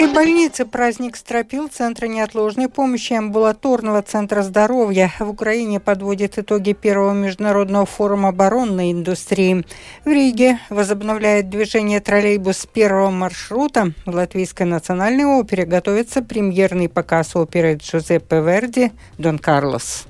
детской больнице праздник стропил Центра неотложной помощи амбулаторного центра здоровья в Украине подводит итоги первого международного форума оборонной индустрии. В Риге возобновляет движение троллейбус первого маршрута. В Латвийской национальной опере готовится премьерный показ оперы Джузеппе Верди «Дон Карлос».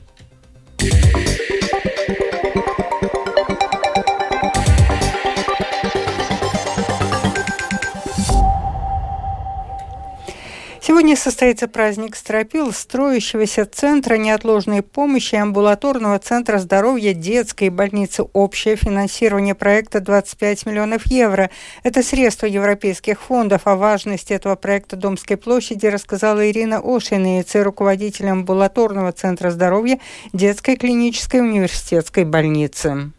Сегодня состоится праздник стропил строящегося Центра неотложной помощи амбулаторного Центра здоровья детской больницы. Общее финансирование проекта 25 миллионов евро. Это средства европейских фондов. О важности этого проекта Домской площади рассказала Ирина Ошиниц, руководитель амбулаторного Центра здоровья детской клинической университетской больницы.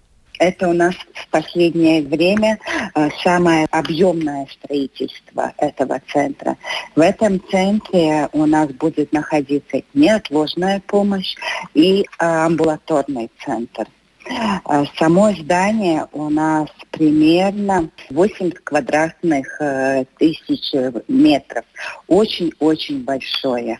Это у нас в последнее время э, самое объемное строительство этого центра. В этом центре у нас будет находиться неотложная помощь и э, амбулаторный центр. Э, само здание у нас примерно 80 квадратных тысяч метров. Очень-очень большое.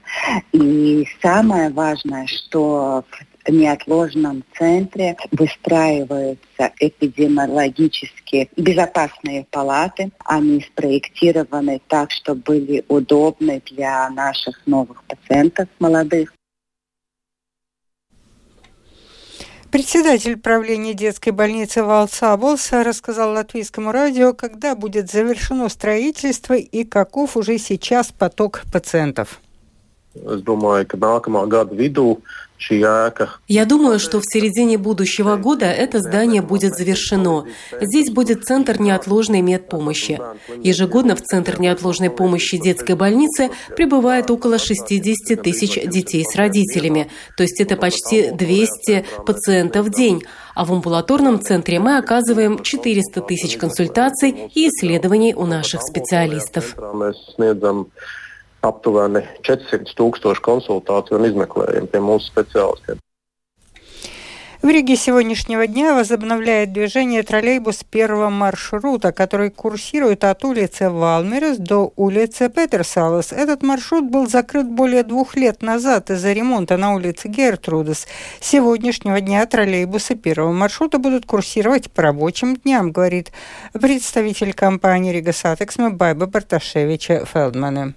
И самое важное, что в неотложном центре выстраиваются эпидемиологически безопасные палаты. Они спроектированы так, чтобы были удобны для наших новых пациентов молодых. Председатель правления детской больницы Валсаболс рассказал латвийскому радио, когда будет завершено строительство и каков уже сейчас поток пациентов. Es domāju, ka nākamā gada vidū я думаю, что в середине будущего года это здание будет завершено. Здесь будет Центр неотложной медпомощи. Ежегодно в Центр неотложной помощи детской больницы прибывает около 60 тысяч детей с родителями. То есть это почти 200 пациентов в день. А в амбулаторном центре мы оказываем 400 тысяч консультаций и исследований у наших специалистов aptuveni 400 tūkstoši konsultāciju un izmeklējumu pie mūsu speciālistiem. В Риге сегодняшнего дня возобновляет движение троллейбус первого маршрута, который курсирует от улицы Валмерес до улицы Петерсалес. Этот маршрут был закрыт более двух лет назад из-за ремонта на улице Гертрудес. С сегодняшнего дня троллейбусы первого маршрута будут курсировать по рабочим дням, говорит представитель компании Rīgas satiksme Байба Барташевича-Фелдмане.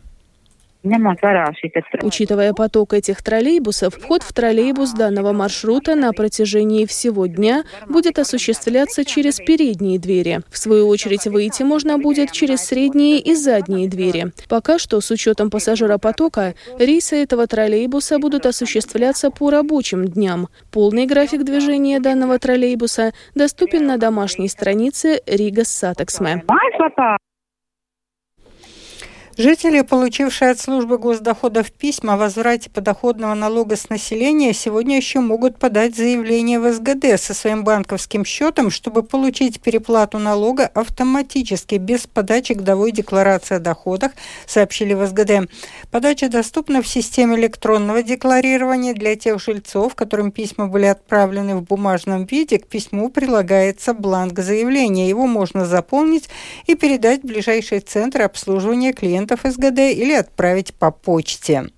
Учитывая поток этих троллейбусов, вход в троллейбус данного маршрута на протяжении всего дня будет осуществляться через передние двери. В свою очередь выйти можно будет через средние и задние двери. Пока что, с учетом пассажиропотока, рейсы этого троллейбуса будут осуществляться по рабочим дням. Полный график движения данного троллейбуса доступен на домашней странице Rīgas satiksme. Жители, получившие от службы госдоходов письма о возврате подоходного налога с населения, сегодня еще могут подать заявление в СГД со своим банковским счетом, чтобы получить переплату налога автоматически, без подачи годовой декларации о доходах, сообщили в СГД. Подача доступна в системе электронного декларирования для тех жильцов, которым письма были отправлены в бумажном виде. К письму прилагается бланк заявления. Его можно заполнить и передать в ближайший центр обслуживания клиентов клиентов СГД или отправить по почте.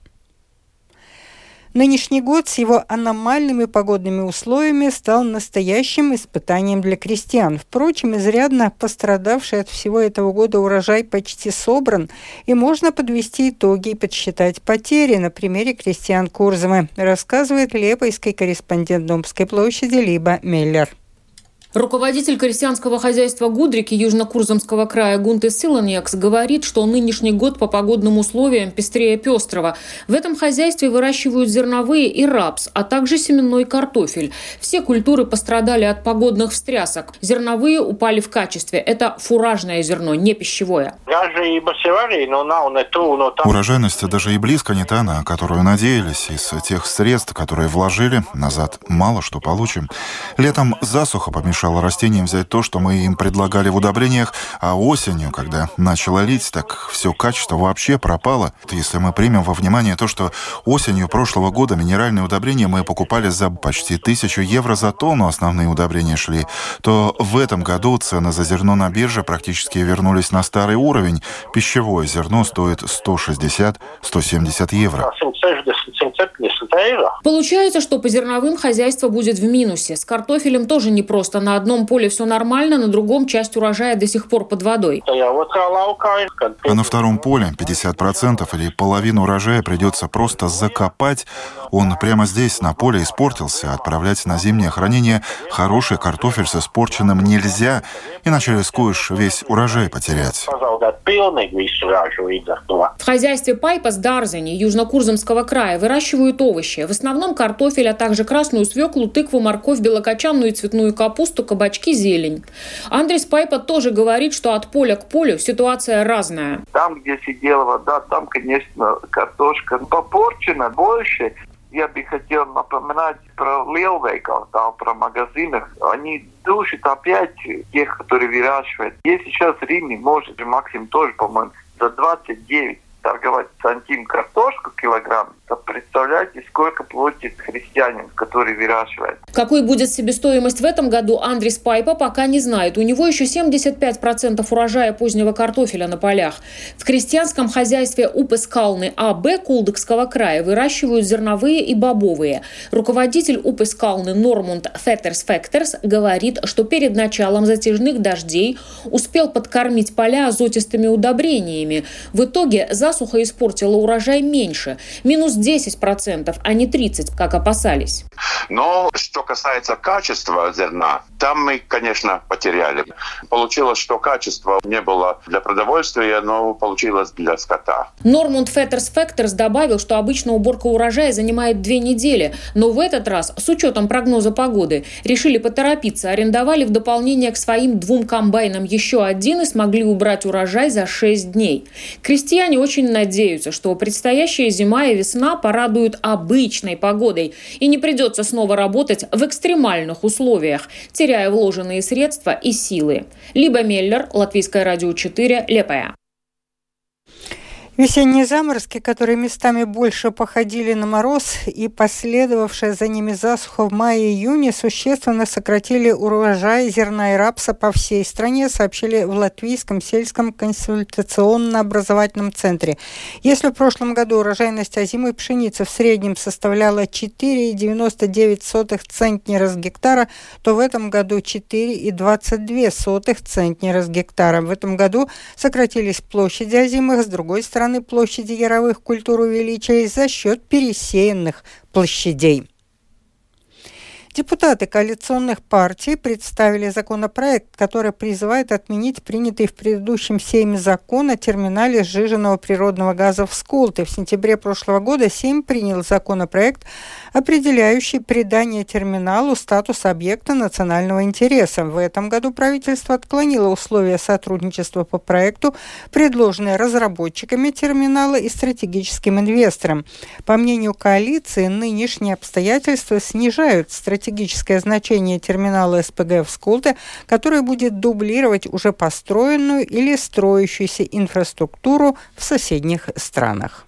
Нынешний год с его аномальными погодными условиями стал настоящим испытанием для крестьян. Впрочем, изрядно пострадавший от всего этого года урожай почти собран, и можно подвести итоги и подсчитать потери на примере крестьян Курзамы, рассказывает лепойский корреспондент Домской площади Либа Миллер. Руководитель крестьянского хозяйства Гудрики Южно-Курзамского края Гунте Силаньякс говорит, что нынешний год по погодным условиям пестрее пестрого. В этом хозяйстве выращивают зерновые и рапс, а также семенной картофель. Все культуры пострадали от погодных встрясок. Зерновые упали в качестве. Это фуражное зерно, не пищевое. Урожайность даже и близко не та, на которую надеялись. Из тех средств, которые вложили, назад мало что получим. Летом засуха помешала мешало растениям взять то, что мы им предлагали в удобрениях, а осенью, когда начало лить, так все качество вообще пропало. Если мы примем во внимание то, что осенью прошлого года минеральные удобрения мы покупали за почти тысячу евро за тонну, основные удобрения шли, то в этом году цены за зерно на бирже практически вернулись на старый уровень. Пищевое зерно стоит 160-170 евро. Получается, что по зерновым хозяйство будет в минусе. С картофелем тоже непросто. На одном поле все нормально, на другом часть урожая до сих пор под водой. А на втором поле 50% или половину урожая придется просто закопать. Он прямо здесь, на поле, испортился. Отправлять на зимнее хранение хороший картофель с испорченным нельзя, иначе рискуешь весь урожай потерять. В хозяйстве Пайпа с Дарзани, Южно-Курзамского края, выращивают овощи. В основном картофель, а также красную свеклу, тыкву, морковь, белокочанную и цветную капусту, кабачки, зелень. Андрей Пайпа тоже говорит, что от поля к полю ситуация разная. Там, где сидела вода, там, конечно, картошка попорчена больше. Я бы хотел напоминать про Лелвейкал, да, про магазинах. Они душат опять тех, которые выращивают. Если сейчас Риме может, Максим тоже, по-моему, за 29 торговать сантим картошку килограмм, то представляете, сколько платит христианин, который выращивает. Какой будет себестоимость в этом году, Андрис Пайпа пока не знает. У него еще 75% урожая позднего картофеля на полях. В крестьянском хозяйстве Упескалны АБ Кулдыкского края выращивают зерновые и бобовые. Руководитель Упескалны Нормунд Феттерс Фектерс говорит, что перед началом затяжных дождей успел подкормить поля азотистыми удобрениями. В итоге за засуха испортила урожай меньше, минус 10%, а не 30%, как опасались. Но что касается качества зерна, там мы, конечно, потеряли. Получилось, что качество не было для продовольствия, но получилось для скота. Нормунд Феттерс Фекторс добавил, что обычно уборка урожая занимает две недели, но в этот раз, с учетом прогноза погоды, решили поторопиться, арендовали в дополнение к своим двум комбайнам еще один и смогли убрать урожай за 6 дней. Крестьяне очень очень надеются, что предстоящая зима и весна порадуют обычной погодой и не придется снова работать в экстремальных условиях, теряя вложенные средства и силы. Либо Меллер, Латвийское радио 4, Лепая. Весенние заморозки, которые местами больше походили на мороз, и последовавшая за ними засуха в мае-июне существенно сократили урожай зерна и рапса по всей стране, сообщили в Латвийском сельском консультационно-образовательном центре. Если в прошлом году урожайность озимой пшеницы в среднем составляла 4,99 центнера с гектара, то в этом году 4,22 центнера с гектара. В этом году сократились площади озимых, с другой стороны стороны площади яровых культур увеличились за счет пересеянных площадей. Депутаты коалиционных партий представили законопроект, который призывает отменить принятый в предыдущем Сейме закон о терминале сжиженного природного газа в Сколте. В сентябре прошлого года Сейм принял законопроект, определяющий придание терминалу статуса объекта национального интереса. В этом году правительство отклонило условия сотрудничества по проекту, предложенные разработчиками терминала и стратегическим инвесторам. По мнению коалиции, нынешние обстоятельства снижают стратегические стратегическое значение терминала СПГ в Сколте, который будет дублировать уже построенную или строящуюся инфраструктуру в соседних странах.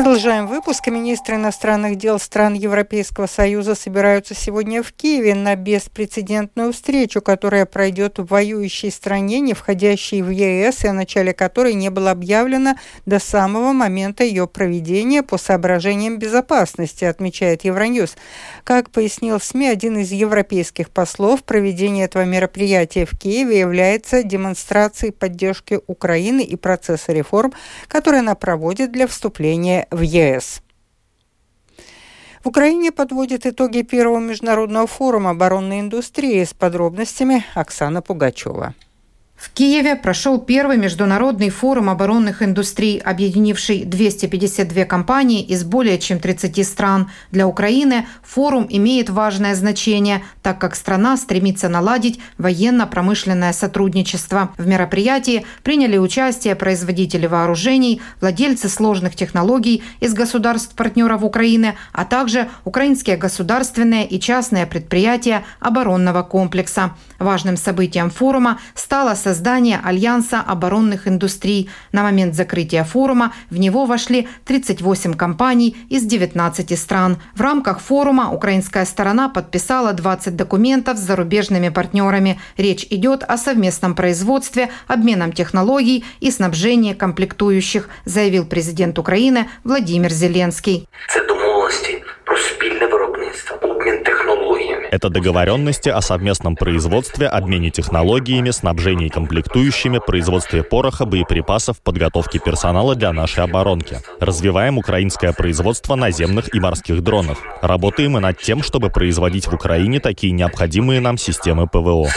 Продолжаем выпуск. Министры иностранных дел стран Европейского Союза собираются сегодня в Киеве на беспрецедентную встречу, которая пройдет в воюющей стране, не входящей в ЕС, и о начале которой не было объявлено до самого момента ее проведения по соображениям безопасности, отмечает Евроньюз. Как пояснил СМИ, один из европейских послов, проведение этого мероприятия в Киеве является демонстрацией поддержки Украины и процесса реформ, которые она проводит для вступления в ЕС. В Украине подводит итоги первого международного форума оборонной индустрии с подробностями Оксана Пугачева. В Киеве прошел первый международный форум оборонных индустрий, объединивший 252 компании из более чем 30 стран. Для Украины форум имеет важное значение, так как страна стремится наладить военно-промышленное сотрудничество. В мероприятии приняли участие производители вооружений, владельцы сложных технологий из государств-партнеров Украины, а также украинские государственные и частные предприятия оборонного комплекса. Важным событием форума стало создание создания Альянса оборонных индустрий. На момент закрытия форума в него вошли 38 компаний из 19 стран. В рамках форума украинская сторона подписала 20 документов с зарубежными партнерами. Речь идет о совместном производстве, обменом технологий и снабжении комплектующих, заявил президент Украины Владимир Зеленский. Это договоренности о совместном производстве, обмене технологиями, снабжении комплектующими, производстве пороха, боеприпасов, подготовке персонала для нашей оборонки. Развиваем украинское производство наземных и морских дронов. Работаем и над тем, чтобы производить в Украине такие необходимые нам системы ПВО.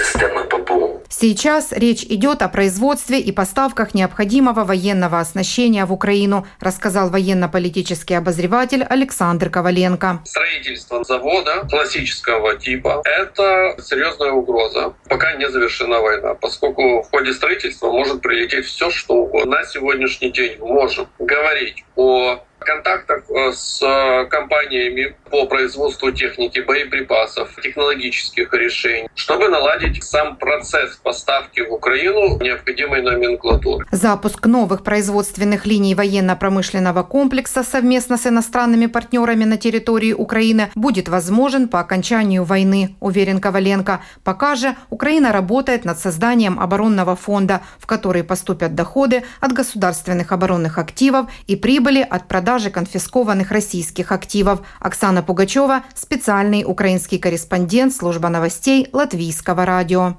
Сейчас речь идет о производстве и поставках необходимого военного оснащения в Украину, рассказал военно-политический обозреватель Александр Коваленко. Строительство завода классического типа – это серьезная угроза. Пока не завершена война, поскольку в ходе строительства может прилететь все, что угодно. На сегодняшний день можем говорить о контактах э, с э, компаниями по производству техники, боеприпасов, технологических решений, чтобы наладить сам процесс поставки в Украину необходимой номенклатуры. Запуск новых производственных линий военно-промышленного комплекса совместно с иностранными партнерами на территории Украины будет возможен по окончанию войны, уверен Коваленко. Пока же Украина работает над созданием оборонного фонда, в который поступят доходы от государственных оборонных активов и прибыли от продажи конфискованных российских активов. Оксана Пугачева, специальный украинский корреспондент служба новостей Латвийского радио.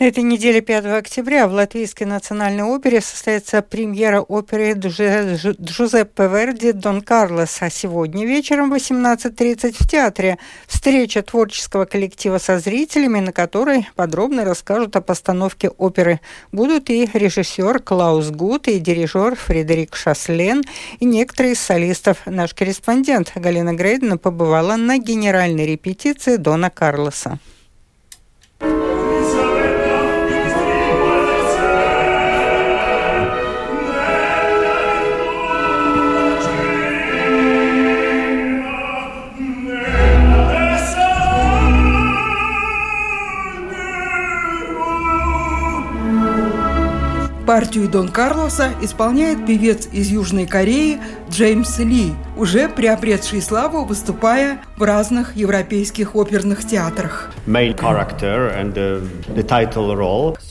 На этой неделе 5 октября в Латвийской национальной опере состоится премьера оперы Джузе- Джу- Джузеппе Верди «Дон Карлос», а сегодня вечером в 18.30 в театре встреча творческого коллектива со зрителями, на которой подробно расскажут о постановке оперы. Будут и режиссер Клаус Гуд, и дирижер Фредерик Шаслен, и некоторые из солистов. Наш корреспондент Галина Грейдена побывала на генеральной репетиции Дона Карлоса. Партию Дон Карлоса исполняет певец из Южной Кореи Джеймс Ли, уже приобретший славу, выступая в разных европейских оперных театрах.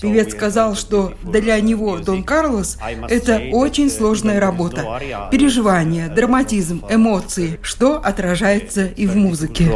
Певец сказал, что для него Дон Карлос – это очень сложная работа. Переживания, драматизм, эмоции, что отражается и в музыке.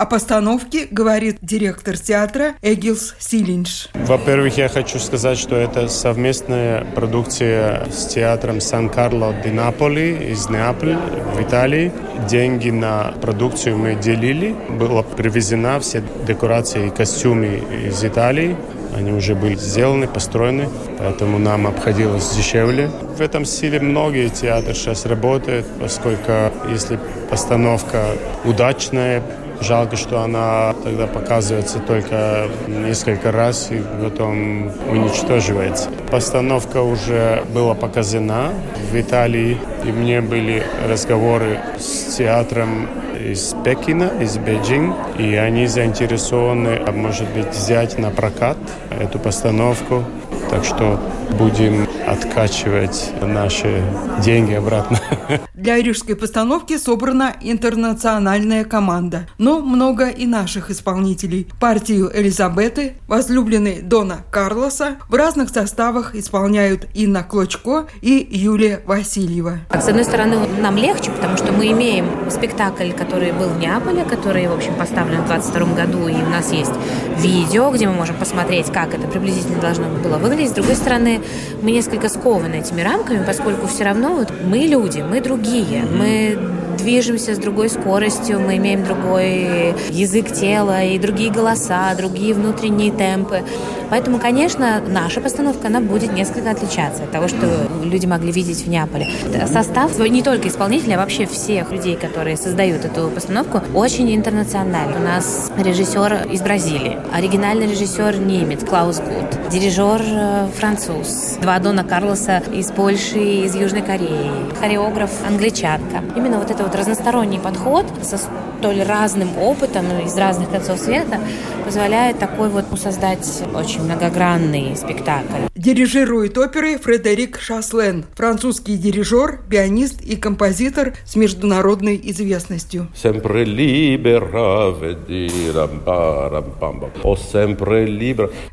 О постановке говорит директор театра Эгилс Силинш. Во-первых, я хочу сказать, что это совместная продукция с театром Сан-Карло де Наполи из Неаполя в Италии. Деньги на продукцию мы делили. Была привезена все декорации и костюмы из Италии. Они уже были сделаны, построены, поэтому нам обходилось дешевле. В этом стиле многие театры сейчас работают, поскольку если постановка удачная, Жалко, что она тогда показывается только несколько раз и потом уничтоживается. Постановка уже была показана в Италии, и мне были разговоры с театром из Пекина, из Бейджинга, и они заинтересованы, а может быть, взять на прокат эту постановку. Так что будем откачивать наши деньги обратно. Для рижской постановки собрана интернациональная команда, но много и наших исполнителей. Партию Элизабеты, возлюбленный Дона Карлоса, в разных составах исполняют Инна Клочко и Юлия Васильева. С одной стороны, нам легче, потому что мы имеем спектакль, который был в Неаполе, который, в общем, поставлен в 22 году, и у нас есть видео, где мы можем посмотреть, как это приблизительно должно было выглядеть. С другой стороны, мы несколько скованы этими рамками, поскольку все равно вот мы люди, мы другие, мы движемся с другой скоростью, мы имеем другой язык тела и другие голоса, другие внутренние темпы. Поэтому, конечно, наша постановка, она будет несколько отличаться от того, что люди могли видеть в Неаполе. Состав не только исполнителей, а вообще всех людей, которые создают эту постановку, очень интернациональный. У нас режиссер из Бразилии, оригинальный режиссер немец Клаус Гуд, дирижер э, француз, два Дона Карлоса из Польши и из Южной Кореи, хореограф англичанка. Именно вот этот вот разносторонний подход со столь разным опытом из разных концов света позволяет такой вот создать очень многогранный спектакль. Дирижирует оперой Фредерик Шаслен, французский дирижер, пианист и композитор с международной известностью.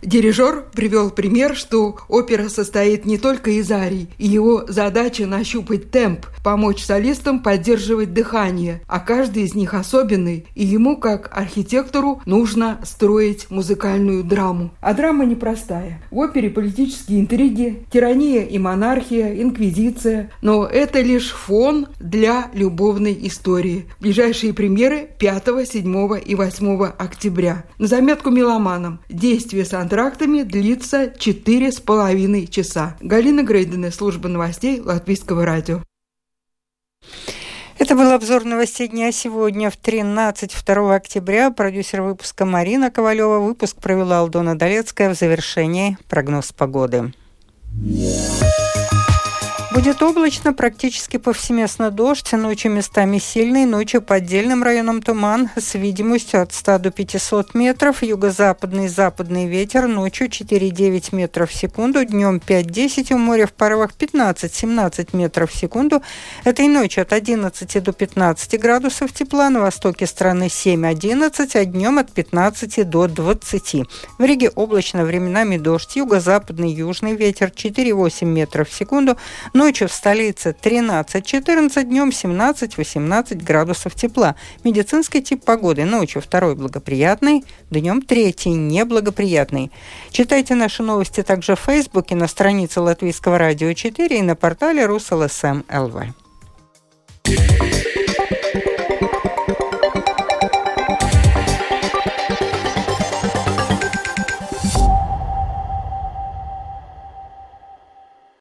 Дирижер привел пример, что опера состоит не только из арий, и его задача нащупать темп, помочь солистам поддерживать дыхание, а каждый из них особенный, и ему, как архитектору, нужно строить музыкальную драму. А драма непростая. В опере политические интриги, тирания и монархия, инквизиция, но это лишь фон для любовной истории. Ближайшие премьеры 5, 7 и 8 октября. На заметку меломанам. Действие с антрактами длится 4,5 часа. Галина Грейдена, служба новостей Латвийского радио. Это был обзор новостей дня сегодня в 13 2 октября. Продюсер выпуска Марина Ковалева. Выпуск провела Алдона Долецкая. В завершении прогноз погоды. Yeah. Будет облачно, практически повсеместно дождь, ночью местами сильный, ночью по отдельным районам туман с видимостью от 100 до 500 метров, юго-западный западный ветер, ночью 4-9 метров в секунду, днем 5-10 у моря в порывах 15-17 метров в секунду. Этой ночью от 11 до 15 градусов тепла, на востоке страны 7-11, а днем от 15 до 20. В Риге облачно, временами дождь, юго-западный южный ветер 4-8 метров в секунду, но Ночью в столице 13-14, днем 17-18 градусов тепла. Медицинский тип погоды. Ночью второй благоприятный, днем третий неблагоприятный. Читайте наши новости также в Фейсбуке, на странице Латвийского радио 4 и на портале РусЛСМ ЛВ.